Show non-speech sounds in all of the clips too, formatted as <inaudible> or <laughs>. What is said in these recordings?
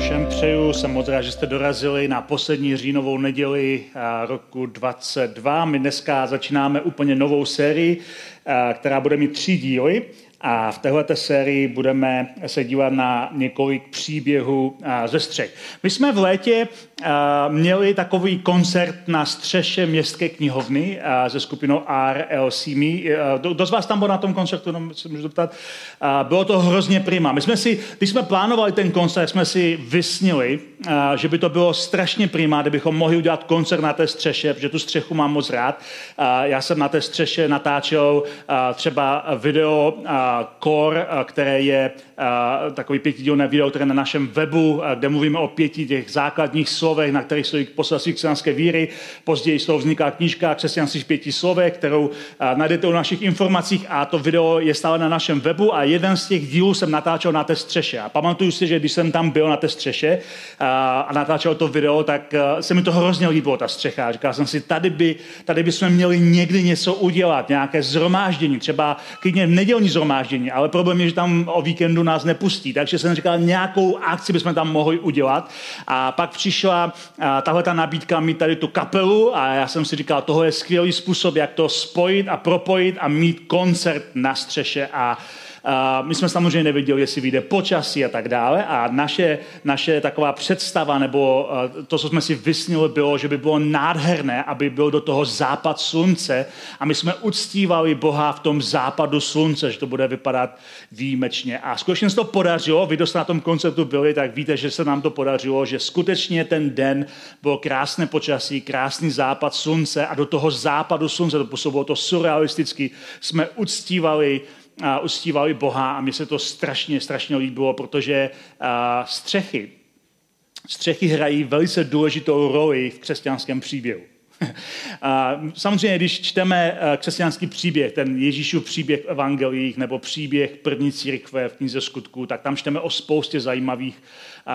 Všem přeju. Jsem moc rád, že jste dorazili na poslední říjnovou neděli roku 22. My dneska začínáme úplně novou sérii, která bude mít tři díly. A v této sérii budeme se dívat na několik příběhů ze střech. My jsme v létě měli takový koncert na střeše městské knihovny ze skupinou RLC. Kdo z vás tam byl na tom koncertu? No, se můžu zeptat. Bylo to hrozně prima. My jsme si, když jsme plánovali ten koncert, jsme si vysnili, že by to bylo strašně prima, kdybychom mohli udělat koncert na té střeše, protože tu střechu mám moc rád. Já jsem na té střeše natáčel třeba video Core, které je takový pětidílné video, které na našem webu, kde mluvíme o pěti těch základních slovech, na kterých stojí poselství křesťanské víry. Později z toho vzniká knížka Křesťanství pěti slovech, kterou najdete u našich informacích a to video je stále na našem webu a jeden z těch dílů jsem natáčel na té střeše. A pamatuju si, že když jsem tam byl na té střeše a natáčel to video, tak se mi to hrozně líbilo, ta střecha. Říkal jsem si, tady by, tady by jsme měli někdy něco udělat, nějaké zhromáždění, třeba klidně nedělní zhromáždění, ale problém je, že tam o víkendu nás nepustí. Takže jsem říkal, nějakou akci bychom tam mohli udělat. A pak přišla tahle ta nabídka mít tady tu kapelu a já jsem si říkal, tohle je skvělý způsob, jak to spojit a propojit a mít koncert na střeše a my jsme samozřejmě nevěděli, jestli vyjde počasí a tak dále. A naše, naše taková představa nebo to, co jsme si vysnili, bylo, že by bylo nádherné, aby byl do toho západ slunce. A my jsme uctívali Boha v tom západu slunce, že to bude vypadat výjimečně. A skutečně se to podařilo, vy, kdo na tom koncertu byli, tak víte, že se nám to podařilo, že skutečně ten den bylo krásné počasí, krásný západ slunce a do toho západu slunce, to působilo to surrealisticky, jsme uctívali uctívali Boha a mně se to strašně, strašně líbilo, protože střechy, střechy hrají velice důležitou roli v křesťanském příběhu. <laughs> Samozřejmě, když čteme křesťanský příběh, ten Ježíšův příběh v evangelích nebo příběh první církve v knize skutků, tak tam čteme o spoustě zajímavých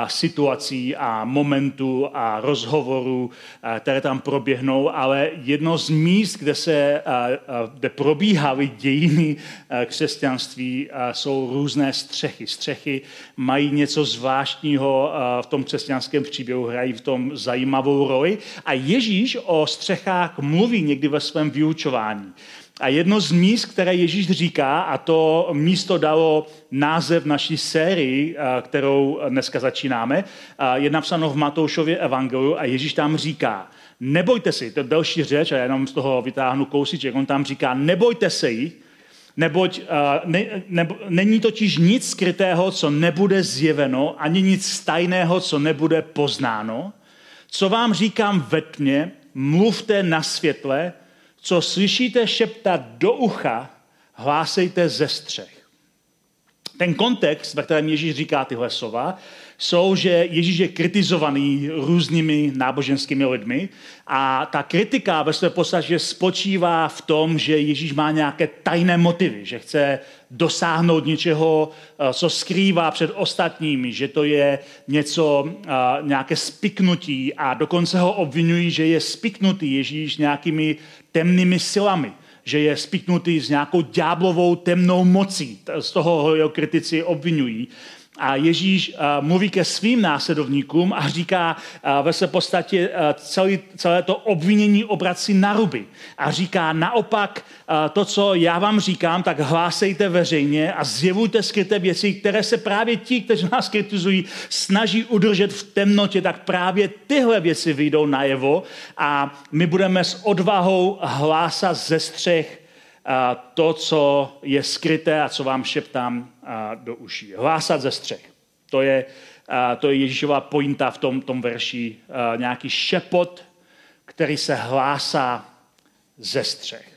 situací a momentů a rozhovorů, které tam proběhnou, ale jedno z míst, kde, se, kde probíhaly dějiny křesťanství, jsou různé střechy. Střechy mají něco zvláštního v tom křesťanském příběhu, hrají v tom zajímavou roli a Ježíš o střechách mluví někdy ve svém vyučování. A jedno z míst, které Ježíš říká, a to místo dalo název naší sérii, kterou dneska začínáme, je napsáno v Matoušově evangeliu a Ježíš tam říká, nebojte si, to je další řeč a já jenom z toho vytáhnu kousíček, on tam říká, nebojte se jí, neboť ne, ne, není totiž nic skrytého, co nebude zjeveno, ani nic tajného, co nebude poznáno. Co vám říkám ve tmě, mluvte na světle, co slyšíte šeptat do ucha, hlásejte ze střech. Ten kontext, ve kterém Ježíš říká tyhle slova, jsou, že Ježíš je kritizovaný různými náboženskými lidmi a ta kritika ve své podstatě spočívá v tom, že Ježíš má nějaké tajné motivy, že chce dosáhnout něčeho, eh, co skrývá před ostatními, že to je něco, eh, nějaké spiknutí a dokonce ho obvinují, že je spiknutý Ježíš nějakými temnými silami že je spiknutý s nějakou ďáblovou temnou mocí. Z toho ho jeho kritici obvinují. A Ježíš mluví ke svým následovníkům a říká ve své podstatě celý, celé to obvinění obrací na ruby. A říká naopak to, co já vám říkám, tak hlásejte veřejně a zjevujte skryté věci, které se právě ti, kteří nás kritizují, snaží udržet v temnotě, tak právě tyhle věci vyjdou najevo a my budeme s odvahou hlásat ze střech to, co je skryté a co vám šeptám do uší. Hlásat ze střech. To je, to je Ježíšova pointa v tom, tom verši. Nějaký šepot, který se hlásá ze střech.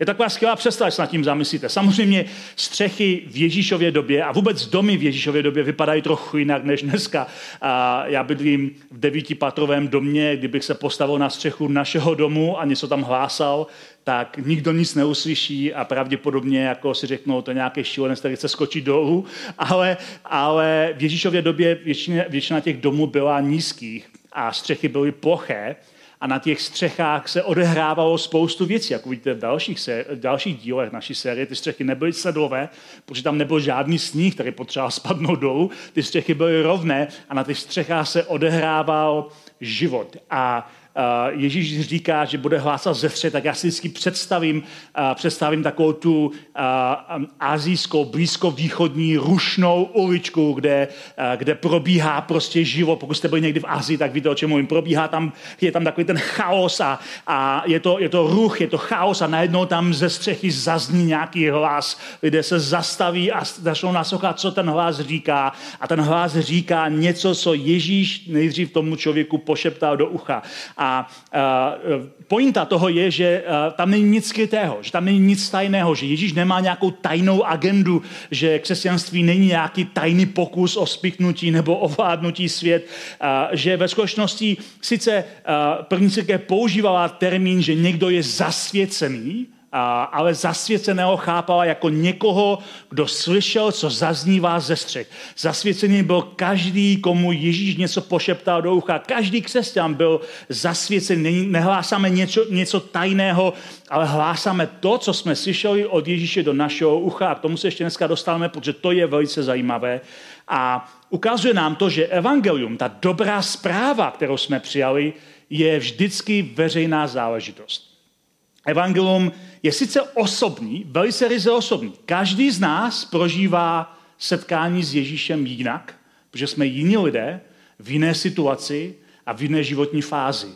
Je taková skvělá představa, se nad tím zamyslíte. Samozřejmě střechy v Ježíšově době a vůbec domy v Ježíšově době vypadají trochu jinak než dneska. A já bydlím v devítipatrovém domě, kdybych se postavil na střechu našeho domu a něco tam hlásal, tak nikdo nic neuslyší a pravděpodobně jako si řeknou, to nějaké šílenec, který se skočí dolů, ale, ale v Ježíšově době většina, většina těch domů byla nízkých a střechy byly ploché a na těch střechách se odehrávalo spoustu věcí. Jak vidíte v dalších, se, v dalších dílech naší série, ty střechy nebyly sedlové, protože tam nebyl žádný sníh, který potřeboval spadnout dolů. Ty střechy byly rovné a na těch střechách se odehrával život. A Ježíš říká, že bude hlásat ze tak já si vždycky představím, představím takovou tu azijskou, blízkovýchodní rušnou uličku, kde, kde probíhá prostě život. Pokud jste byli někdy v Azii, tak víte, o čem mluvím. Probíhá tam, je tam takový ten chaos a, a je, to, je to ruch, je to chaos a najednou tam ze střechy zazní nějaký hlas. Lidé se zastaví a začnou naslouchat, co ten hlas říká. A ten hlas říká něco, co Ježíš nejdřív tomu člověku pošeptal do ucha. A a pointa toho je, že tam není nic skrytého, že tam není nic tajného, že Ježíš nemá nějakou tajnou agendu, že křesťanství není nějaký tajný pokus o spiknutí nebo ovládnutí svět, že ve skutečnosti sice první církev používala termín, že někdo je zasvěcený, ale zasvěceného chápala jako někoho, kdo slyšel, co zaznívá ze střech. Zasvěcený byl každý, komu Ježíš něco pošeptal do ucha. Každý křesťan byl zasvěcený. Nehlásáme něco, něco tajného, ale hlásáme to, co jsme slyšeli od Ježíše do našeho ucha. A k tomu se ještě dneska dostáváme, protože to je velice zajímavé. A ukazuje nám to, že evangelium, ta dobrá zpráva, kterou jsme přijali, je vždycky veřejná záležitost. Evangelium je sice osobní, velice ryze osobní. Každý z nás prožívá setkání s Ježíšem jinak, protože jsme jiní lidé, v jiné situaci a v jiné životní fázi.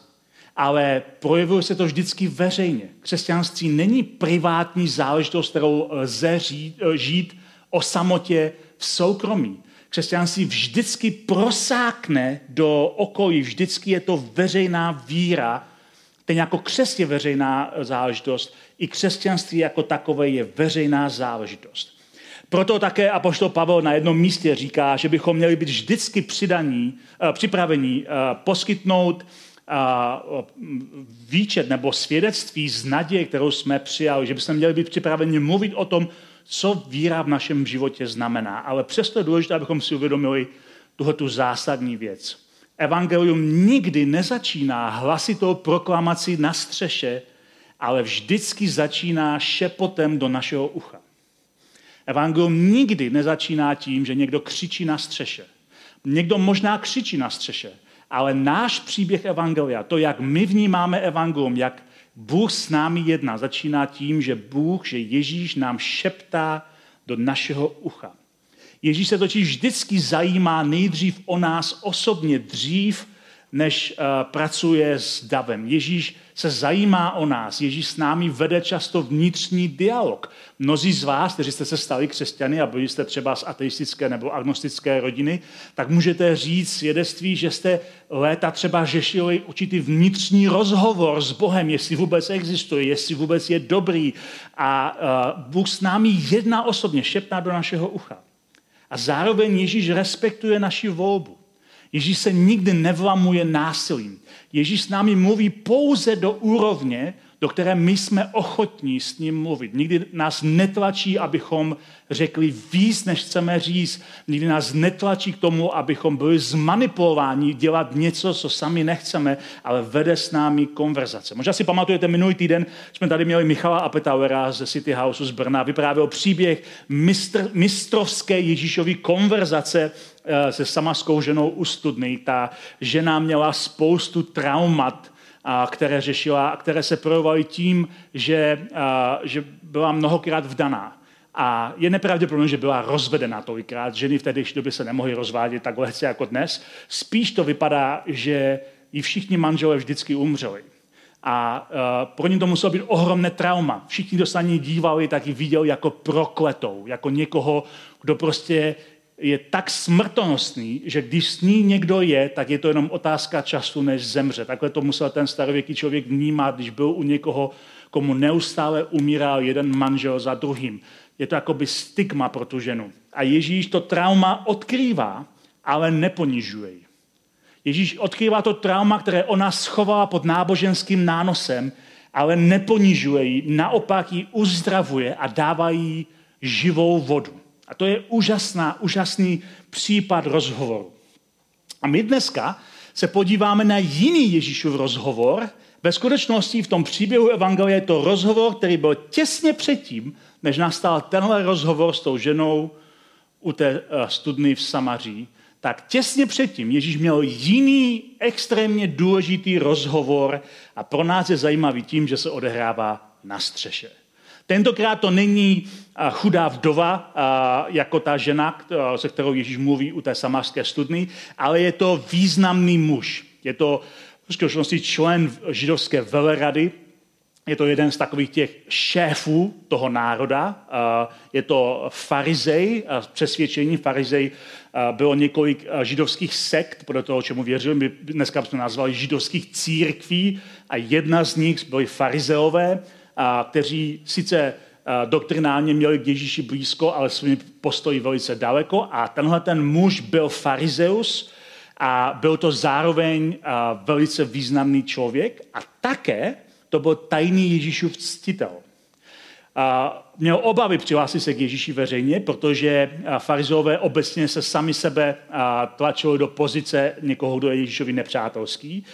Ale projevuje se to vždycky veřejně. Křesťanství není privátní záležitost, kterou lze žít o samotě v soukromí. Křesťanství vždycky prosákne do okolí, vždycky je to veřejná víra, ten jako křest je veřejná záležitost, i křesťanství jako takové je veřejná záležitost. Proto také apoštol Pavel na jednom místě říká, že bychom měli být vždycky přidaní, eh, připravení eh, poskytnout eh, výčet nebo svědectví z naděje, kterou jsme přijali, že bychom měli být připraveni mluvit o tom, co víra v našem životě znamená. Ale přesto je důležité, abychom si uvědomili tuhle zásadní věc. Evangelium nikdy nezačíná hlasitou proklamací na střeše, ale vždycky začíná šepotem do našeho ucha. Evangelium nikdy nezačíná tím, že někdo křičí na střeše. Někdo možná křičí na střeše, ale náš příběh Evangelia, to, jak my vnímáme Evangelium, jak Bůh s námi jedná, začíná tím, že Bůh, že Ježíš nám šeptá do našeho ucha. Ježíš se totiž vždycky zajímá nejdřív o nás osobně, dřív, než uh, pracuje s davem. Ježíš se zajímá o nás. Ježíš s námi vede často vnitřní dialog. Mnozí z vás, kteří jste se stali křesťany a byli jste třeba z ateistické nebo agnostické rodiny, tak můžete říct svědectví, že jste léta třeba řešili určitý vnitřní rozhovor s Bohem, jestli vůbec existuje, jestli vůbec je dobrý. A uh, Bůh s námi jedna osobně šeptá do našeho ucha. A zároveň Ježíš respektuje naši volbu. Ježíš se nikdy nevlamuje násilím. Ježíš s námi mluví pouze do úrovně, do které my jsme ochotní s ním mluvit. Nikdy nás netlačí, abychom řekli víc, než chceme říct. Nikdy nás netlačí k tomu, abychom byli zmanipulováni dělat něco, co sami nechceme, ale vede s námi konverzace. Možná si pamatujete, minulý týden jsme tady měli Michala Apetauera ze City Houseu z Brna. Vyprávěl příběh mistr, mistrovské Ježíšovy konverzace eh, se samaskou ženou u studny. Ta žena měla spoustu traumat, které řešila, které se projevovaly tím, že, že byla mnohokrát vdaná. A je nepravděpodobné, že byla rozvedená tolikrát. Ženy v té době se nemohly rozvádět tak lehce jako dnes. Spíš to vypadá, že jí všichni manželé vždycky umřeli. A uh, pro ně to muselo být ohromné trauma. Všichni, kdo se na ní dívali, tak ji viděli jako prokletou, jako někoho, kdo prostě je tak smrtonosný, že když s ní někdo je, tak je to jenom otázka času, než zemře. Takhle to musel ten starověký člověk vnímat, když byl u někoho, komu neustále umíral jeden manžel za druhým. Je to jakoby stigma pro tu ženu. A Ježíš to trauma odkrývá, ale neponižuje ji. Ježíš odkrývá to trauma, které ona schovala pod náboženským nánosem, ale neponižuje ji, naopak ji uzdravuje a dává jí živou vodu. A to je úžasná, úžasný případ rozhovoru. A my dneska se podíváme na jiný Ježíšův rozhovor. Ve skutečnosti v tom příběhu Evangelia je to rozhovor, který byl těsně předtím, než nastal tenhle rozhovor s tou ženou u té eh, studny v Samaří, tak těsně předtím Ježíš měl jiný extrémně důležitý rozhovor a pro nás je zajímavý tím, že se odehrává na střeše. Tentokrát to není chudá vdova, jako ta žena, se kterou Ježíš mluví u té samářské studny, ale je to významný muž. Je to v skutečnosti člen židovské velerady, je to jeden z takových těch šéfů toho národa. Je to farizej, přesvědčení farizej bylo několik židovských sekt, podle toho, čemu věřili, my dneska bychom nazvali židovských církví a jedna z nich byly farizeové, kteří sice doktrinálně měli k Ježíši blízko, ale svými postoji velice daleko. A tenhle ten muž byl farizeus a byl to zároveň velice významný člověk a také to byl tajný Ježíšův ctitel. A měl obavy přihlásit se k Ježíši veřejně, protože farizové obecně se sami sebe tlačili do pozice někoho, kdo je Ježíšovi nepřátelský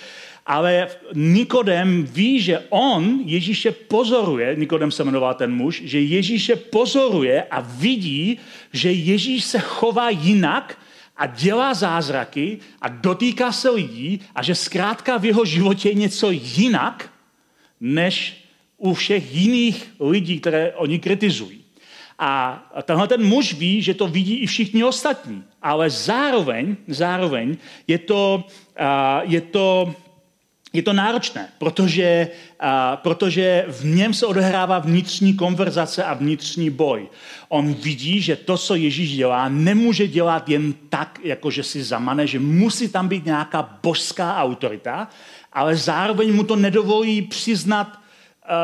ale Nikodem ví, že on Ježíše pozoruje, Nikodem se jmenoval ten muž, že Ježíše pozoruje a vidí, že Ježíš se chová jinak a dělá zázraky a dotýká se lidí a že zkrátka v jeho životě je něco jinak, než u všech jiných lidí, které oni kritizují. A tenhle ten muž ví, že to vidí i všichni ostatní, ale zároveň, zároveň je to, je to je to náročné, protože, a, protože v něm se odehrává vnitřní konverzace a vnitřní boj. On vidí, že to, co Ježíš dělá, nemůže dělat jen tak, jako že si zamane, že musí tam být nějaká božská autorita, ale zároveň mu to nedovolí přiznat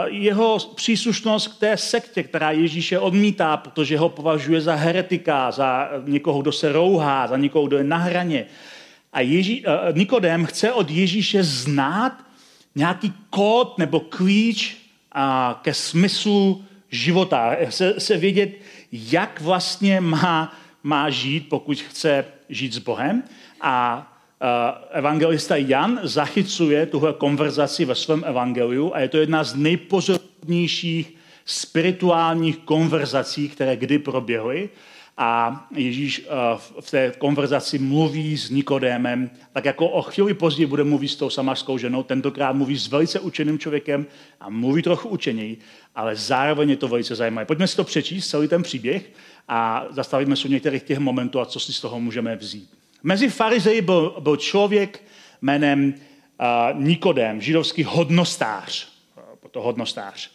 jeho příslušnost k té sektě, která Ježíše odmítá, protože ho považuje za heretika, za někoho, kdo se rouhá, za někoho, kdo je na hraně. A Ježí, uh, Nikodem chce od Ježíše znát nějaký kód nebo klíč uh, ke smyslu života. Se, se vědět, jak vlastně má, má žít, pokud chce žít s Bohem. A uh, evangelista Jan zachycuje tuhle konverzaci ve svém evangeliu a je to jedna z nejpozornějších spirituálních konverzací, které kdy proběhly. A Ježíš eh, v té konverzaci mluví s Nikodémem, tak jako o chvíli později bude mluvit s tou samařskou ženou, tentokrát mluví s velice učeným člověkem a mluví trochu učeněji, ale zároveň je to velice zajímavé. Pojďme si to přečíst, celý ten příběh a zastavíme se u některých těch momentů a co si z toho můžeme vzít. Mezi farizeji byl, byl člověk jménem uh, Nikodém, židovský hodnostář. To hodnostář.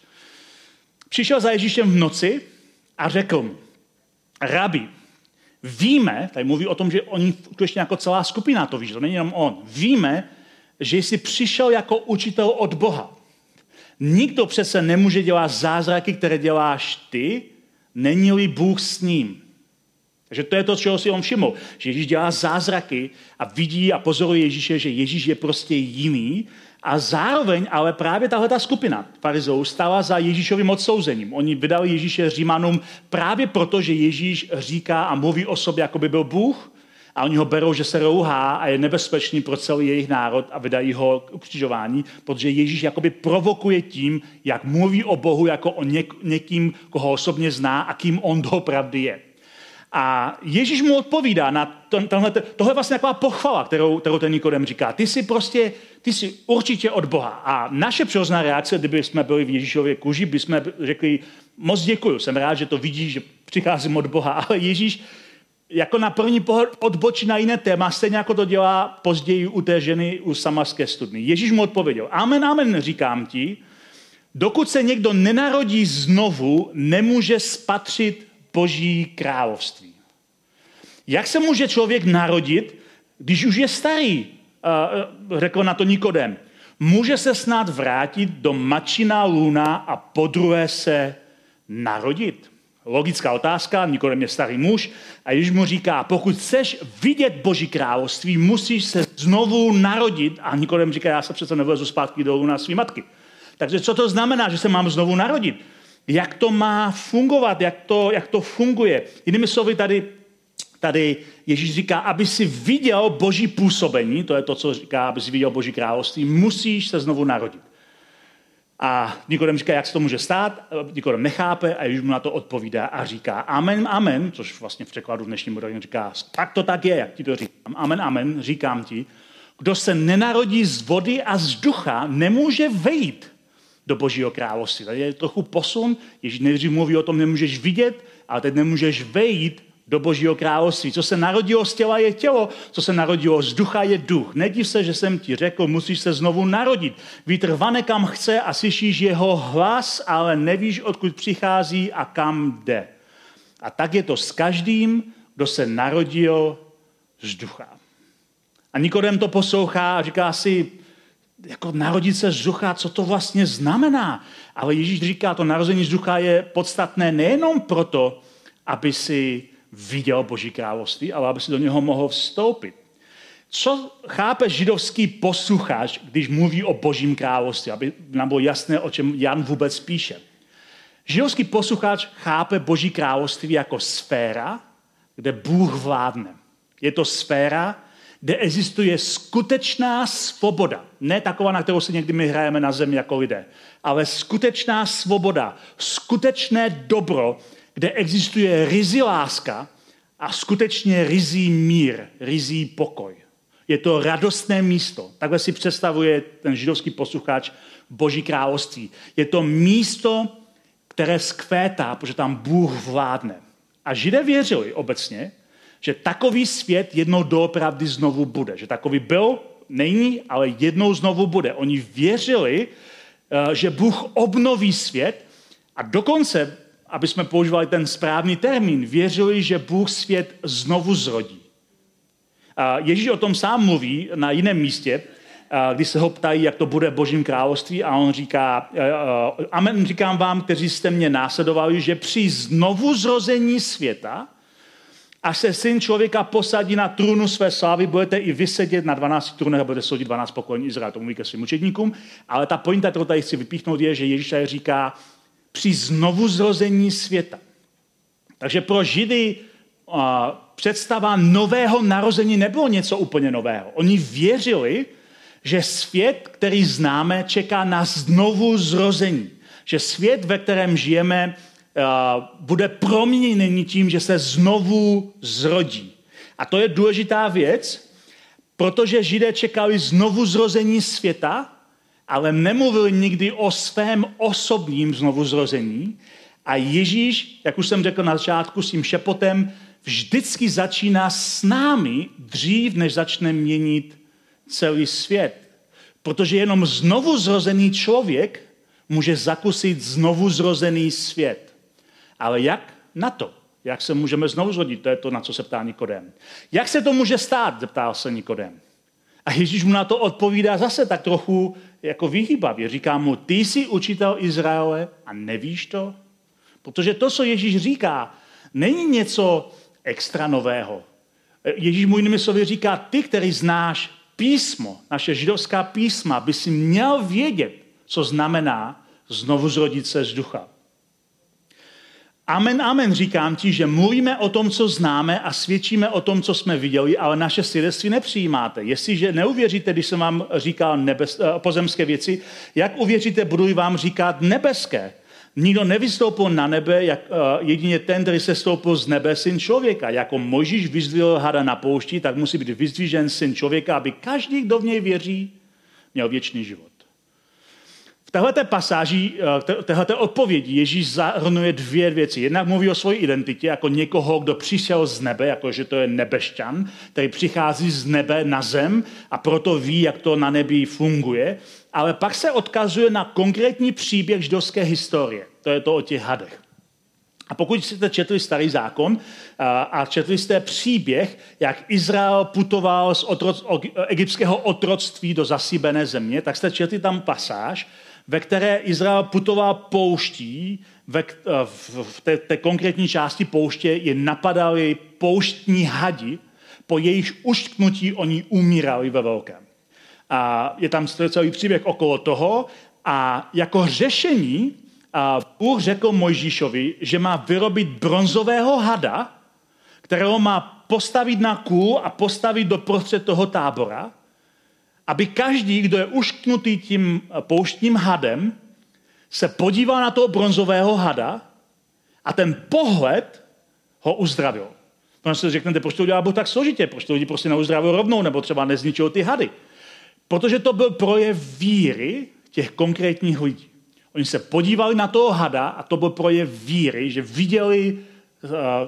Přišel za Ježíšem v noci a řekl mu, rabi, víme, tady mluví o tom, že oni skutečně jako celá skupina to ví, že to není jenom on, víme, že jsi přišel jako učitel od Boha. Nikdo přece nemůže dělat zázraky, které děláš ty, není-li Bůh s ním. Takže to je to, čeho si on všiml. Že Ježíš dělá zázraky a vidí a pozoruje Ježíše, že Ježíš je prostě jiný a zároveň ale právě tahle ta skupina farizeů stala za Ježíšovým odsouzením. Oni vydali Ježíše Římanům právě proto, že Ježíš říká a mluví o sobě, jako by byl Bůh, a oni ho berou, že se rouhá a je nebezpečný pro celý jejich národ a vydají ho k ukřižování, protože Ježíš jakoby provokuje tím, jak mluví o Bohu jako o něk- někým, koho osobně zná a kým on doopravdy je. A Ježíš mu odpovídá na tenhle, tohle je vlastně taková pochvala, kterou, kterou ten Nikodem říká. Ty jsi prostě, ty jsi určitě od Boha. A naše přirozená reakce, kdyby jsme byli v Ježíšově kůži, by jsme řekli, moc děkuju, jsem rád, že to vidíš, že přicházím od Boha. <laughs> Ale Ježíš jako na první pohled odbočí na jiné téma, stejně jako to dělá později u té ženy u samarské studny. Ježíš mu odpověděl, amen, amen, říkám ti, dokud se někdo nenarodí znovu, nemůže spatřit boží království. Jak se může člověk narodit, když už je starý? Řekl na to Nikodem. Může se snad vrátit do mačina luna a podruhé se narodit? Logická otázka, Nikodem je starý muž a Ježíš mu říká, pokud chceš vidět Boží království, musíš se znovu narodit. A Nikodem říká, já se přece nevylezu zpátky dolů na svý matky. Takže co to znamená, že se mám znovu narodit? Jak to má fungovat, jak to, jak to funguje? Jinými slovy, tady, tady Ježíš říká, aby si viděl Boží působení, to je to, co říká, aby si viděl Boží království, musíš se znovu narodit. A Nikodem říká, jak se to může stát, Nikodem nechápe a Ježíš mu na to odpovídá a říká amen, amen, což vlastně v překladu v dnešním říká, tak to tak je, jak ti to říkám, amen, amen, říkám ti, kdo se nenarodí z vody a z ducha, nemůže vejít do Božího království. Tady je trochu posun, Ježíš nejdřív mluví o tom, nemůžeš vidět, ale teď nemůžeš vejít do Božího království. Co se narodilo z těla je tělo, co se narodilo z ducha je duch. Nediv se, že jsem ti řekl, musíš se znovu narodit. Vítr vane kam chce a slyšíš jeho hlas, ale nevíš, odkud přichází a kam jde. A tak je to s každým, kdo se narodil z ducha. A Nikodem to poslouchá a říká si, jako narodit se z ducha, co to vlastně znamená. Ale Ježíš říká, to narození z ducha je podstatné nejenom proto, aby si viděl Boží království, ale aby si do něho mohl vstoupit. Co chápe židovský posluchač, když mluví o Božím království, aby nám bylo jasné, o čem Jan vůbec píše. Židovský posluchač chápe Boží království jako sféra, kde Bůh vládne. Je to sféra, kde existuje skutečná svoboda. Ne taková, na kterou si někdy my hrajeme na zemi jako lidé, ale skutečná svoboda, skutečné dobro, kde existuje rizí láska a skutečně rizí mír, rizí pokoj. Je to radostné místo. Takhle si představuje ten židovský posluchač Boží království. Je to místo, které skvétá, protože tam Bůh vládne. A židé věřili obecně, že takový svět jednou doopravdy znovu bude. Že takový byl, není, ale jednou znovu bude. Oni věřili, eh, že Bůh obnoví svět a dokonce aby jsme používali ten správný termín, věřili, že Bůh svět znovu zrodí. Ježíš o tom sám mluví na jiném místě, když se ho ptají, jak to bude v božím království a on říká, amen říkám vám, kteří jste mě následovali, že při znovu zrození světa, až se syn člověka posadí na trůnu své slávy, budete i vysedět na 12 trůnech a budete soudit 12 pokolení Izraela. To mluví ke svým učedníkům. Ale ta pointa, kterou tady chci vypíchnout, je, že Ježíš tady říká, při znovu zrození světa. Takže pro Židy představa nového narození nebylo něco úplně nového. Oni věřili, že svět, který známe, čeká na znovu zrození. Že svět, ve kterém žijeme, bude proměněný tím, že se znovu zrodí. A to je důležitá věc, protože Židé čekali znovu zrození světa, ale nemluvil nikdy o svém osobním znovuzrození. A Ježíš, jak už jsem řekl na začátku s tím šepotem, vždycky začíná s námi dřív, než začne měnit celý svět. Protože jenom znovu zrozený člověk může zakusit znovu zrozený svět. Ale jak na to? Jak se můžeme znovu zrodit? To je to, na co se ptá Nikodem. Jak se to může stát? Zeptal se Nikodem. A Ježíš mu na to odpovídá zase tak trochu jako vyhýbavě. Říká mu, ty jsi učitel Izraele a nevíš to? Protože to, co Ježíš říká, není něco extra nového. Ježíš mu jinými slovy říká, ty, který znáš písmo, naše židovská písma, by si měl vědět, co znamená znovu zrodit se z ducha. Amen, amen, říkám ti, že mluvíme o tom, co známe a svědčíme o tom, co jsme viděli, ale naše svědectví nepřijímáte. Jestliže neuvěříte, když jsem vám říkal nebes, eh, pozemské věci, jak uvěříte, budu vám říkat nebeské. Nikdo nevystoupil na nebe, jak, uh, jedině ten, který se stoupil z nebe, syn člověka. Jako Mojžíš vyzdvihl hada na poušti, tak musí být vyzdvížen syn člověka, aby každý, kdo v něj věří, měl věčný život. V této pasáži, eh, této odpovědi Ježíš zahrnuje dvě věci. Jednak mluví o své identitě jako někoho, kdo přišel z nebe, jako že to je nebešťan, který přichází z nebe na zem a proto ví, jak to na nebi funguje. Ale pak se odkazuje na konkrétní příběh židovské historie. To je to o těch hadech. A pokud jste četli starý zákon a četli jste příběh, jak Izrael putoval z otroc, egyptského otroctví do zasíbené země, tak jste četli tam pasáž, ve které Izrael putoval pouští, ve, v té, té konkrétní části pouště je napadali pouštní hadi, po jejich uštknutí oni umírali ve velkém. A je tam celý příběh okolo toho a jako řešení a Bůh řekl Mojžíšovi, že má vyrobit bronzového hada, kterého má postavit na kůl a postavit do prostřed toho tábora, aby každý, kdo je ušknutý tím pouštním hadem, se podíval na toho bronzového hada a ten pohled ho uzdravil. Protože si řeknete, proč to udělá Bůh tak složitě, proč to lidi prostě neuzdravil rovnou, nebo třeba nezničil ty hady. Protože to byl projev víry těch konkrétních lidí. Oni se podívali na toho hada a to byl projev víry, že viděli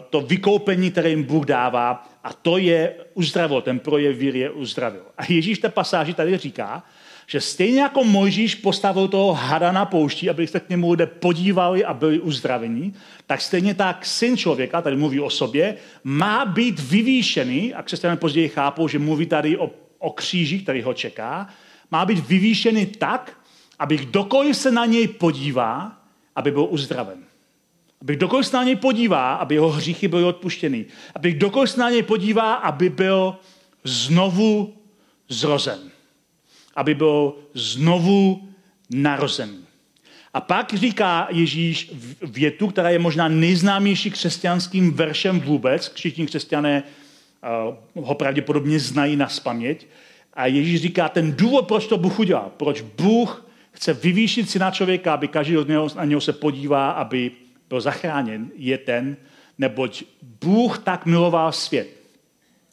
to vykoupení, které jim Bůh dává a to je uzdravil, ten projev víry je uzdravil. A Ježíš té pasáži tady říká, že stejně jako Mojžíš postavil toho hada na poušti, aby se k němu lidé podívali a byli uzdravení, tak stejně tak syn člověka, tady mluví o sobě, má být vyvýšený, a křesťané později chápou, že mluví tady o, o kříži, který ho čeká, má být vyvýšený tak, aby kdokoliv se na něj podívá, aby byl uzdraven. Aby kdokoliv se na něj podívá, aby jeho hříchy byly odpuštěny. Aby kdokoliv se na něj podívá, aby byl znovu zrozen. Aby byl znovu narozen. A pak říká Ježíš větu, která je možná nejznámější křesťanským veršem vůbec. Všichni křesťané uh, ho pravděpodobně znají na spaměť. A Ježíš říká, ten důvod, proč to Bůh udělal, proč Bůh chce vyvýšit syna člověka, aby každý od něho, na něho se podívá, aby byl zachráněn, je ten, neboť Bůh tak miloval svět,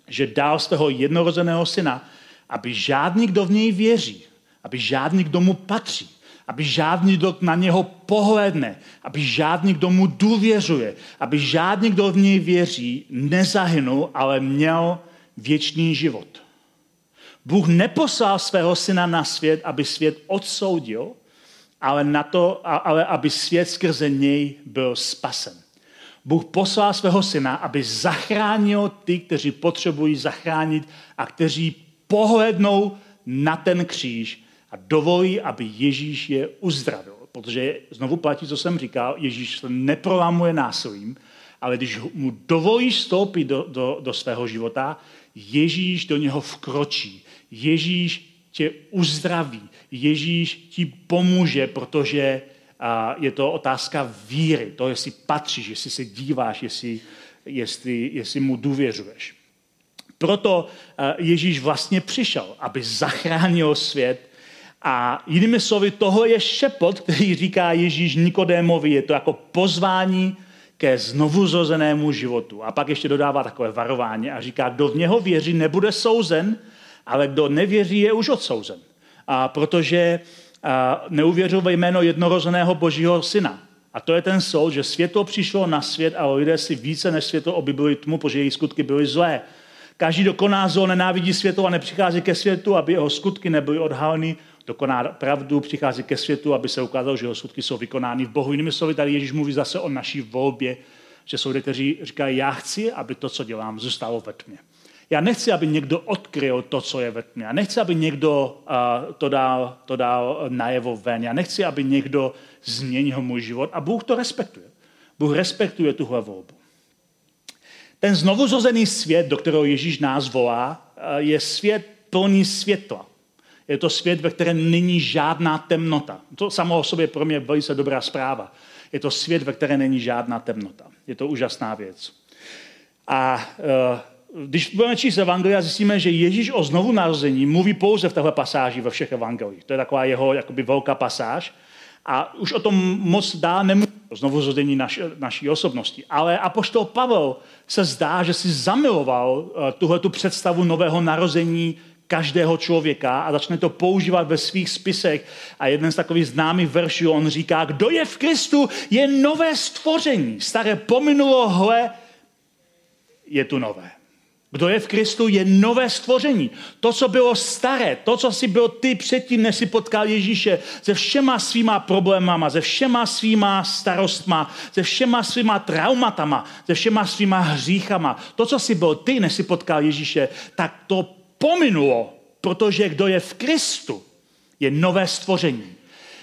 že dal svého jednorozeného syna, aby žádný, kdo v něj věří, aby žádný, kdo mu patří, aby žádný, kdo na něho pohledne, aby žádný, kdo mu důvěřuje, aby žádný, kdo v něj věří, nezahynul, ale měl věčný život. Bůh neposlal svého syna na svět, aby svět odsoudil, ale, na to, ale aby svět skrze něj byl spasen. Bůh poslal svého syna, aby zachránil ty, kteří potřebují zachránit a kteří pohlednou na ten kříž a dovolí, aby Ježíš je uzdravil. Protože znovu platí, co jsem říkal, Ježíš se neprolamuje násilím, ale když mu dovolíš vstoupit do, do, do svého života, Ježíš do něho vkročí Ježíš tě uzdraví, Ježíš ti pomůže, protože je to otázka víry, to, jestli patříš, jestli se díváš, jestli, jestli, jestli mu důvěřuješ. Proto Ježíš vlastně přišel, aby zachránil svět a jinými slovy, tohle je šepot, který říká Ježíš Nikodémovi, je to jako pozvání ke znovuzrozenému životu. A pak ještě dodává takové varování a říká, kdo v něho věří, nebude souzen, ale kdo nevěří, je už odsouzen. A protože a neuvěřil ve jméno jednorozeného božího syna. A to je ten soud, že světlo přišlo na svět a lidé si více než světlo oblíbili tmu, protože její skutky byly zlé. Každý, kdo koná zlo, nenávidí světlo a nepřichází ke světu, aby jeho skutky nebyly odhaleny, dokoná pravdu, přichází ke světu, aby se ukázalo, že jeho skutky jsou vykonány v Bohu. Jinými slovy, tady Ježíš mluví zase o naší volbě, že jsou lidé, kteří říkají, já chci, aby to, co dělám, zůstalo ve tmě. Já nechci, aby někdo odkryl to, co je ve tmě. Já nechci, aby někdo uh, to, dal, to dal najevo ven. Já nechci, aby někdo změnil můj život. A Bůh to respektuje. Bůh respektuje tuhle volbu. Ten znovuzrozený svět, do kterého Ježíš nás volá, je svět plný světla. Je to svět, ve kterém není žádná temnota. To samo o sobě pro mě velice dobrá zpráva. Je to svět, ve kterém není žádná temnota. Je to úžasná věc. A uh, když budeme číst evangelia, zjistíme, že Ježíš o znovu narození mluví pouze v téhle pasáži ve všech evangelích. To je taková jeho jakoby velká pasáž. A už o tom moc dá nemluví o znovu zrození naš, naší osobnosti. Ale apoštol Pavel se zdá, že si zamiloval uh, tuhle tu představu nového narození každého člověka a začne to používat ve svých spisech. A jeden z takových známých veršů, on říká, kdo je v Kristu, je nové stvoření. Staré pominulo, hle, je tu nové. Kdo je v Kristu, je nové stvoření. To, co bylo staré, to, co si byl ty předtím, než si potkal Ježíše, se všema svýma problémama, se všema svýma starostma, se všema svýma traumatama, se všema svýma hříchama. To, co si byl ty, než si potkal Ježíše, tak to pominulo, protože kdo je v Kristu, je nové stvoření.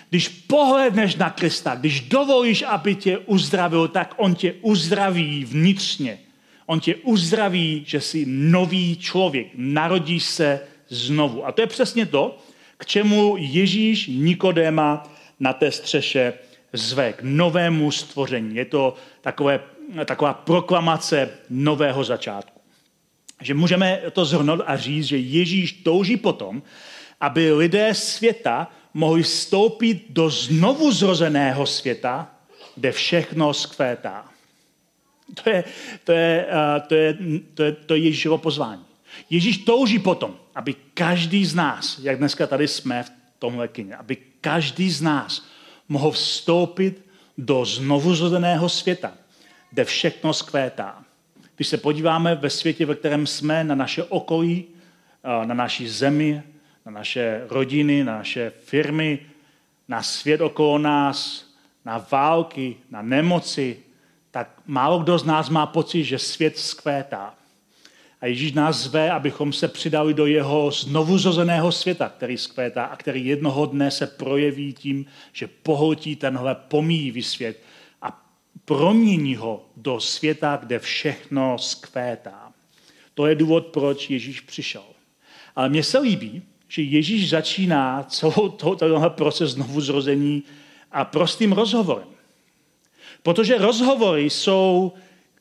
Když pohledneš na Krista, když dovolíš, aby tě uzdravil, tak on tě uzdraví vnitřně. On tě uzdraví, že jsi nový člověk, narodíš se znovu. A to je přesně to, k čemu Ježíš Nikodéma na té střeše zve, k novému stvoření. Je to takové, taková proklamace nového začátku. Že můžeme to zhrnout a říct, že Ježíš touží potom, aby lidé světa mohli vstoupit do znovu zrozeného světa, kde všechno skvétá. To je, to je, uh, to je, to je, to je Ježíšovo pozvání. Ježíš touží potom, aby každý z nás, jak dneska tady jsme v tomhle kyně, aby každý z nás mohl vstoupit do znovuzrozeného světa, kde všechno skvétá. Když se podíváme ve světě, ve kterém jsme, na naše okolí, na naší zemi, na naše rodiny, na naše firmy, na svět okolo nás, na války, na nemoci, tak málo kdo z nás má pocit, že svět skvétá. A Ježíš nás zve, abychom se přidali do jeho znovuzrozeného světa, který skvétá a který jednoho dne se projeví tím, že pohltí tenhle pomíjivý svět a promění ho do světa, kde všechno skvétá. To je důvod, proč Ježíš přišel. Ale mně se líbí, že Ježíš začíná celou tohle proces znovu zrození a prostým rozhovorem. Protože rozhovory jsou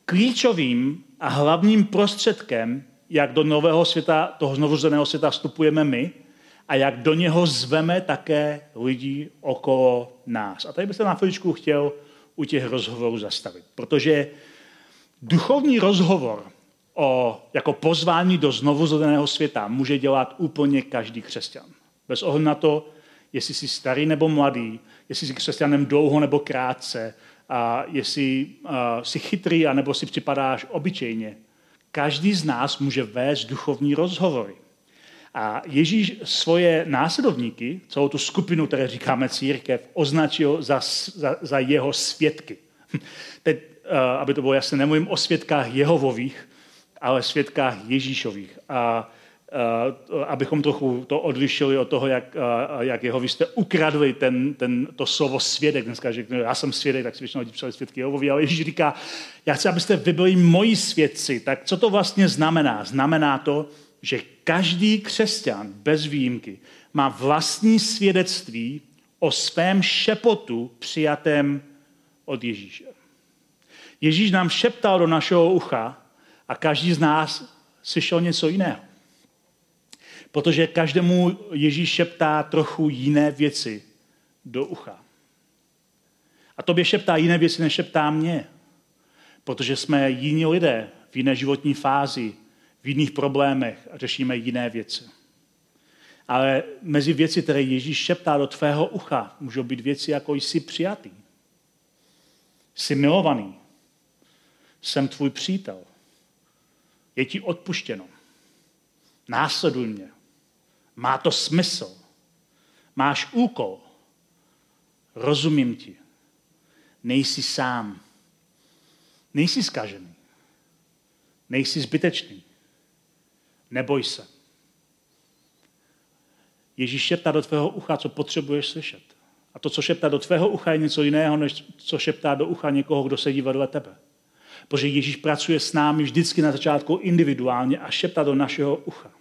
klíčovým a hlavním prostředkem, jak do nového světa, toho znovuzrozeného světa vstupujeme my a jak do něho zveme také lidi okolo nás. A tady bych se na chviličku chtěl u těch rozhovorů zastavit, protože duchovní rozhovor o, jako pozvání do znovuzrozeného světa může dělat úplně každý křesťan. Bez ohledu na to, jestli jsi starý nebo mladý, jestli jsi křesťanem dlouho nebo krátce, a jestli uh, jsi chytrý, anebo si připadáš obyčejně. Každý z nás může vést duchovní rozhovory. A Ježíš svoje následovníky, celou tu skupinu, které říkáme církev, označil za, za, za jeho svědky. <laughs> Teď, uh, aby to bylo jasné, nemluvím o svědkách Jehovových, ale svědkách Ježíšových. A uh, abychom trochu to odlišili od toho, jak, uh, jak jeho vy jste ukradli ten, ten, to slovo svědek. Dneska že já jsem svědek, tak si většinou lidi psali svědky Jehovovi, ale Ježíš říká, já chci, abyste vy byli moji svědci. Tak co to vlastně znamená? Znamená to, že každý křesťan bez výjimky má vlastní svědectví o svém šepotu přijatém od Ježíše. Ježíš nám šeptal do našeho ucha a každý z nás slyšel něco jiného. Protože každému Ježíš šeptá trochu jiné věci do ucha. A tobě šeptá jiné věci, než šeptá mě. Protože jsme jiní lidé v jiné životní fázi, v jiných problémech a řešíme jiné věci. Ale mezi věci, které Ježíš šeptá do tvého ucha, můžou být věci, jako jsi přijatý. Jsi milovaný. Jsem tvůj přítel. Je ti odpuštěno. Následuj mě. Má to smysl. Máš úkol. Rozumím ti. Nejsi sám. Nejsi zkažený. Nejsi zbytečný. Neboj se. Ježíš šeptá do tvého ucha, co potřebuješ slyšet. A to, co šeptá do tvého ucha, je něco jiného, než co šeptá do ucha někoho, kdo sedí vedle tebe. Protože Ježíš pracuje s námi vždycky na začátku individuálně a šeptá do našeho ucha.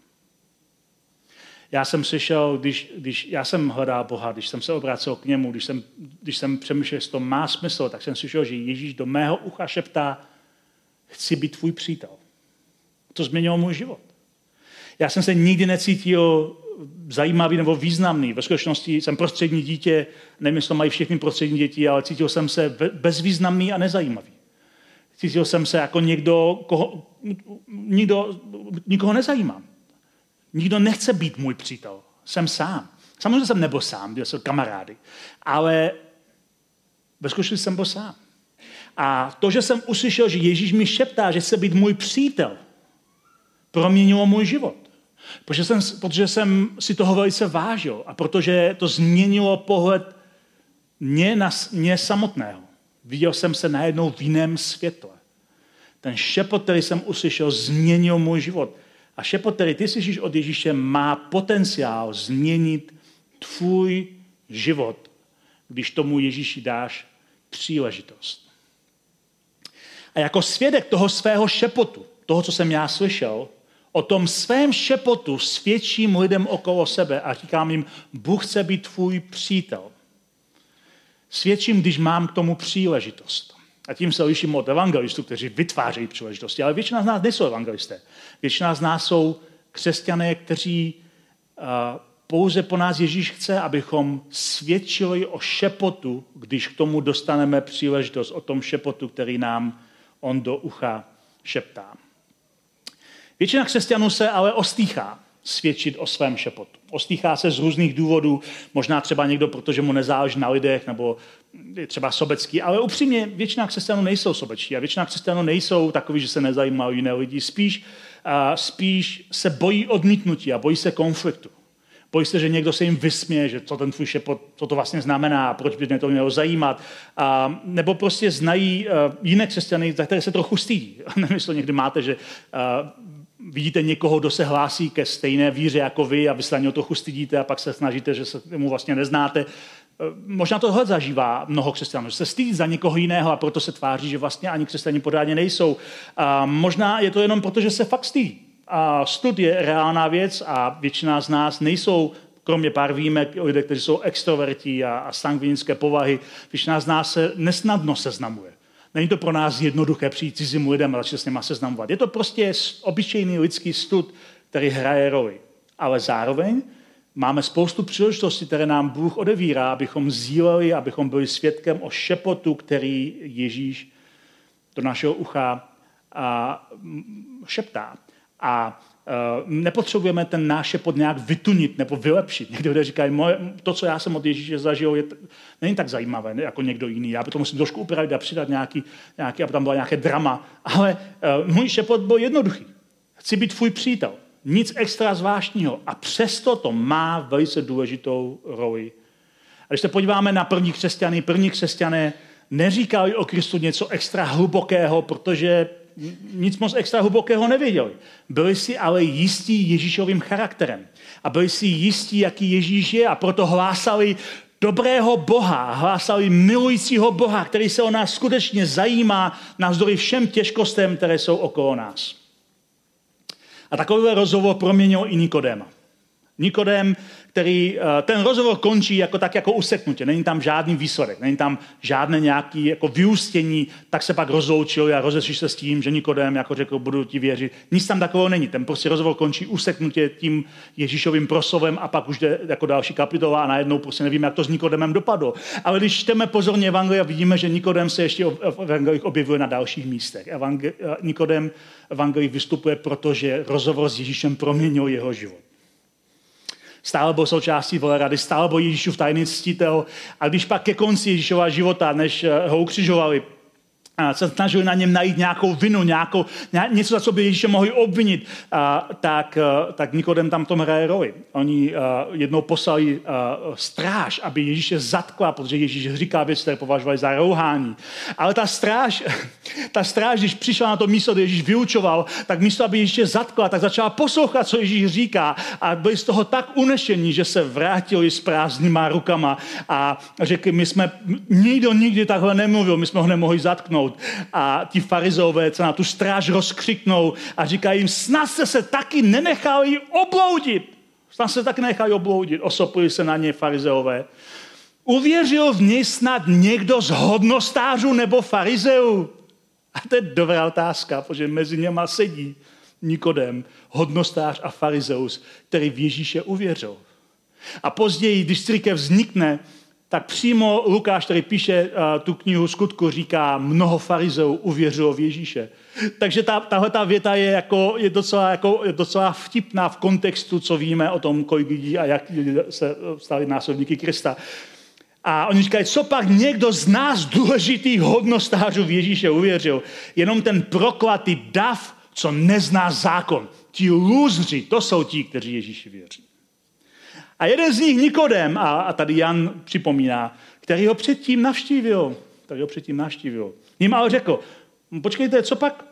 Já jsem slyšel, když, když já jsem hledal Boha, když jsem se obrácel k němu, když jsem, když jsem přemýšlel, jestli to má smysl, tak jsem slyšel, že Ježíš do mého ucha šeptá, chci být tvůj přítel. To změnilo můj život. Já jsem se nikdy necítil zajímavý nebo významný. Ve skutečnosti jsem prostřední dítě, nevím, jestli to mají všechny prostřední děti, ale cítil jsem se bezvýznamný a nezajímavý. Cítil jsem se jako někdo, koho, nikdo, nikoho nezajímám. Nikdo nechce být můj přítel. Jsem sám. Samozřejmě jsem nebyl sám, byl jsem kamarády. Ale ve skutečnosti jsem byl sám. A to, že jsem uslyšel, že Ježíš mi šeptá, že chce být můj přítel, proměnilo můj život. Protože jsem, protože jsem si toho velice vážil a protože to změnilo pohled mě, na, mě samotného. Viděl jsem se najednou v jiném světle. Ten šepot, který jsem uslyšel, změnil můj život. A šepot, který ty slyšíš od Ježíše, má potenciál změnit tvůj život, když tomu Ježíši dáš příležitost. A jako svědek toho svého šepotu, toho, co jsem já slyšel, o tom svém šepotu svědčím lidem okolo sebe a říkám jim, Bůh chce být tvůj přítel. Svědčím, když mám k tomu příležitost. A tím se liším od evangelistů, kteří vytvářejí příležitosti. Ale většina z nás nejsou evangelisté. Většina z nás jsou křesťané, kteří uh, pouze po nás Ježíš chce, abychom svědčili o šepotu, když k tomu dostaneme příležitost, o tom šepotu, který nám on do ucha šeptá. Většina křesťanů se ale ostýchá svědčit o svém šepotu. Ostýchá se z různých důvodů, možná třeba někdo, protože mu nezáleží na lidech, nebo je třeba sobecký, ale upřímně většina křesťanů nejsou sobečtí a většina křesťanů nejsou takový, že se nezajímají o jiné lidi. Spíš, a spíš se bojí odmítnutí a bojí se konfliktu. Bojí se, že někdo se jim vysměje, že co ten tvůj šepot, co to vlastně znamená, proč by mě to mělo zajímat. A, nebo prostě znají uh, jiné křesťany, za které se trochu stydí. <laughs> Jestli někdy máte, že vidíte někoho, kdo se hlásí ke stejné víře jako vy a vy se na něho trochu stydíte a pak se snažíte, že se mu vlastně neznáte. E, možná tohle zažívá mnoho křesťanů, že se stydí za někoho jiného a proto se tváří, že vlastně ani křesťani pořádně nejsou. A možná je to jenom proto, že se fakt stydí. A stud je reálná věc a většina z nás nejsou kromě pár výjimek, lidé, kteří jsou extrovertí a, a sangvinické povahy, většina z nás se nesnadno seznamuje. Není to pro nás jednoduché přijít cizím lidem a začít s nimi seznamovat. Je to prostě obyčejný lidský stud, který hraje roli. Ale zároveň máme spoustu příležitostí, které nám Bůh odevírá, abychom sdíleli, abychom byli svědkem o šepotu, který Ježíš do našeho ucha a šeptá. A nepotřebujeme ten náš pod nějak vytunit nebo vylepšit. Někdo lidé říkají, moje, to, co já jsem od Ježíše zažil, je, není tak zajímavé ne, jako někdo jiný. Já to musím trošku upravit a přidat nějaký, nějaký aby tam byla nějaké drama. Ale uh, můj šepot byl jednoduchý. Chci být tvůj přítel. Nic extra zvláštního. A přesto to má velice důležitou roli. A když se podíváme na první křesťany, první křesťané neříkali o Kristu něco extra hlubokého, protože nic moc extra hlubokého nevěděli. Byli si ale jistí Ježíšovým charakterem. A byli si jistí, jaký Ježíš je a proto hlásali dobrého Boha, hlásali milujícího Boha, který se o nás skutečně zajímá navzdory všem těžkostem, které jsou okolo nás. A takový rozhovor proměnil i Nikodéma. Nikodém který eh, ten rozhovor končí jako tak jako useknutě. Není tam žádný výsledek, není tam žádné nějaké jako vyústění, tak se pak rozloučil a rozešli se s tím, že Nikodem jako řekl, budu ti věřit. Nic tam takového není. Ten prostě rozhovor končí useknutě tím Ježíšovým proslovem a pak už jde jako další kapitola a najednou prostě nevíme, jak to s Nikodemem dopadlo. Ale když čteme pozorně Evangelia, vidíme, že Nikodem se ještě v Evangelích objevuje na dalších místech. Evangel- eh, Nikodem Evangelii vystupuje, protože rozhovor s Ježíšem proměnil jeho život stále byl součástí rady, stále byl Ježíšův tajný ctitel. A když pak ke konci Ježíšova života, než eh, ho ukřižovali, se snažili na něm najít nějakou vinu, nějakou, něco, za co by Ježíše mohli obvinit, a, tak, a, eh, tak Nikodem tam tom hraje roli. Oni a, eh, jednou poslali a, stráž, aby Ježíše zatkla, protože Ježíš říká věc, které považovali za rouhání. Ale ta stráž, <laughs> ta stráž, když přišla na to místo, kde Ježíš vyučoval, tak místo, aby Ježíše zatkla, tak začala poslouchat, co Ježíš říká a byli z toho tak unešení, že se vrátili s prázdnýma rukama a řekli, my jsme, nikdo nikdy takhle nemluvil, my jsme ho nemohli zatknout. A ti farizové se na tu stráž rozkřiknou a říkají jim, snad se se taky nenechali obloudit. Snad se taky nechali obloudit. Osopili se na ně farizeové. Uvěřil v něj snad někdo z hodnostářů nebo farizeů? A to je dobrá otázka, protože mezi něma sedí Nikodem, hodnostář a farizeus, který v Ježíše uvěřil. A později, když církev vznikne, tak přímo Lukáš, který píše uh, tu knihu skutku, říká, mnoho farizeů uvěřilo v Ježíše. Takže ta, tahle ta věta je, jako, je, docela, jako, je docela vtipná v kontextu, co víme o tom, kolik lidí a jak se stali následníky Krista. A oni říkají, co pak někdo z nás důležitých hodnostářů v Ježíše uvěřil? Jenom ten proklatý dav co nezná zákon. Ti lůzři, to jsou ti, kteří Ježíši věří. A jeden z nich, Nikodem, a, a tady Jan připomíná, který ho předtím navštívil, který ho předtím navštívil. Ním ale řekl, počkejte, co pak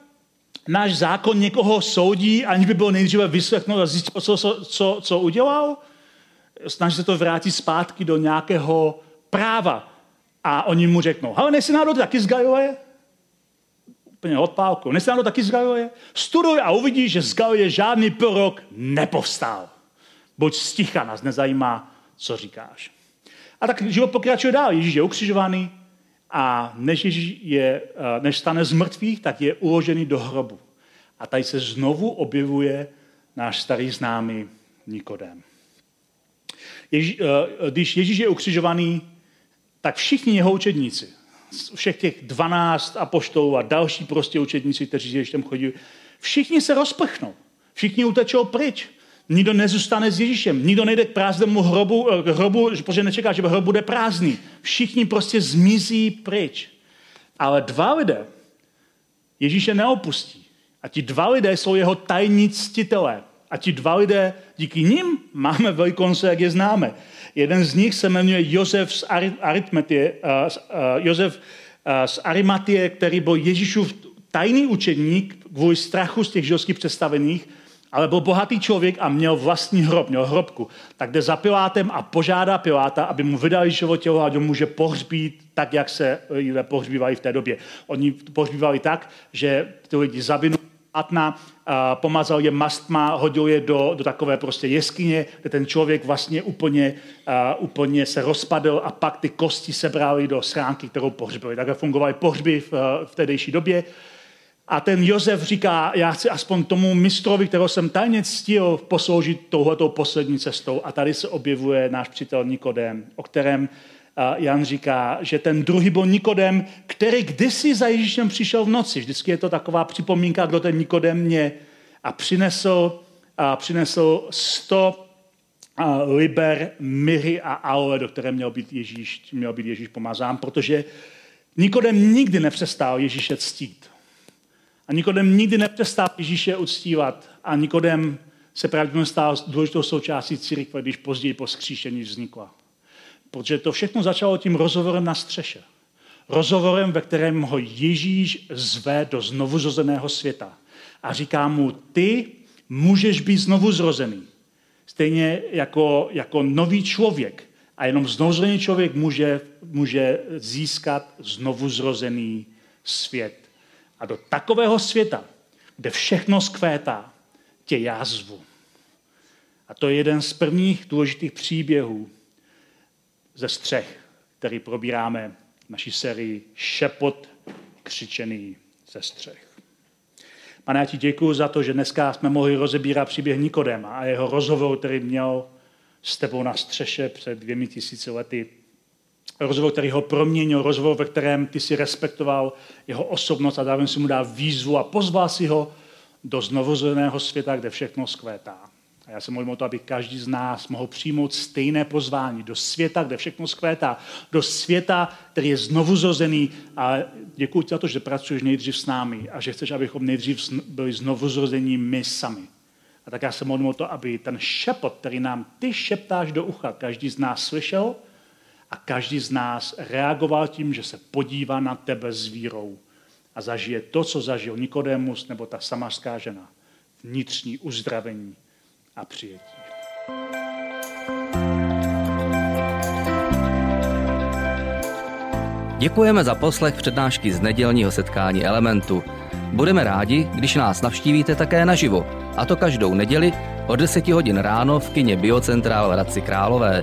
náš zákon někoho soudí, aniž by byl nejdříve vyslechnout a zjistil, co, co, co, co udělal? Snaží se to vrátit zpátky do nějakého práva. A oni mu řeknou, ale nejsi náhodou taky z Galileje? Úplně odpálku. Nejsi náhodou taky z Galileje? Studuj a uvidíš, že z Galileje žádný prorok nepovstal. Buď sticha, nás nezajímá, co říkáš. A tak život pokračuje dál. Ježíš je ukřižovaný a než, Ježíš je, eh, než stane z mrtvých, tak je uložený do hrobu. A tady se znovu objevuje náš starý známý Nikodem. Ježí, eh, když Ježíš je ukřižovaný, tak všichni jeho učedníci, všech těch 12 apoštolů a další prostě učedníci, kteří ještě tam chodí, všichni se rozprchnou. Všichni utečou pryč. Nikdo nezůstane s Ježíšem. Nikdo nejde k prázdnému hrobu, eh, hrobu protože nečeká, že hrob bude prázdný. Všichni prostě zmizí pryč. Ale dva lidé Ježíše neopustí. A ti dva lidé jsou jeho tajní ctitelé. A ti dva lidé, díky nim máme velikonce, jak je známe. Jeden z nich se jmenuje Josef z, Aritmetie, uh, uh, Josef uh, z Arimatie, který byl Ježíšův tajný učedník kvůli strachu z těch židovských představených, ale byl bohatý člověk a měl vlastní hrob, měl hrobku. Tak jde za Pilátem a požádá Piláta, aby mu vydali životělo a ho může pohřbít tak, jak se lidé pohřbívali v té době. Oni pohřbívali tak, že ty lidi zavinu Atna, pomazal je mastma, hodil je do, do takové prostě jeskyně, kde ten člověk vlastně úplně, uh, úplně se rozpadl a pak ty kosti sebrali do schránky, kterou pohřbili. Takhle fungovaly pohřby v, v tehdejší době. A ten Josef říká, já chci aspoň tomu mistrovi, kterého jsem tajně ctil, posloužit touhletou poslední cestou. A tady se objevuje náš přítel Nikodem, o kterém Jan říká, že ten druhý byl Nikodem, který kdysi za Ježíšem přišel v noci. Vždycky je to taková připomínka, kdo ten Nikodem je. A přinesl, a přinesl 100 liber myry a aloe, do které měl být Ježíš, měl být Ježíš pomazán, protože Nikodem nikdy nepřestal Ježíše ctít. A Nikodem nikdy nepřestal Ježíše uctívat. A Nikodem se pravděpodobně stal důležitou součástí církve, když později po skříšení vznikla. Protože to všechno začalo tím rozhovorem na střeše. Rozhovorem, ve kterém ho Ježíš zve do znovuzrozeného světa. A říká mu, ty můžeš být znovu zrozený. Stejně jako, jako nový člověk. A jenom znovuzrozený člověk může, může získat znovuzrozený svět. A do takového světa, kde všechno skvétá, tě já zvu. A to je jeden z prvních důležitých příběhů ze střech, který probíráme v naší sérii Šepot křičený ze střech. Pane, já ti děkuji za to, že dneska jsme mohli rozebírat příběh Nikodema a jeho rozhovor, který měl s tebou na střeše před dvěmi tisíci lety. Rozhovor, který ho proměnil, rozhovor, ve kterém ty si respektoval jeho osobnost a zároveň si mu dal výzvu a pozval si ho do znovuzeleného světa, kde všechno skvétá. A já se modlím o to, aby každý z nás mohl přijmout stejné pozvání do světa, kde všechno skvétá, do světa, který je znovu zrozený. A děkuji ti za to, že pracuješ nejdřív s námi a že chceš, abychom nejdřív byli znovu zrození my sami. A tak já se modlím o to, aby ten šepot, který nám ty šeptáš do ucha, každý z nás slyšel a každý z nás reagoval tím, že se podívá na tebe s vírou a zažije to, co zažil Nikodémus nebo ta samařská žena. Vnitřní uzdravení a přijetí. Děkujeme za poslech přednášky z nedělního setkání Elementu. Budeme rádi, když nás navštívíte také naživo, a to každou neděli od 10 hodin ráno v kině Biocentrál v Hradci Králové.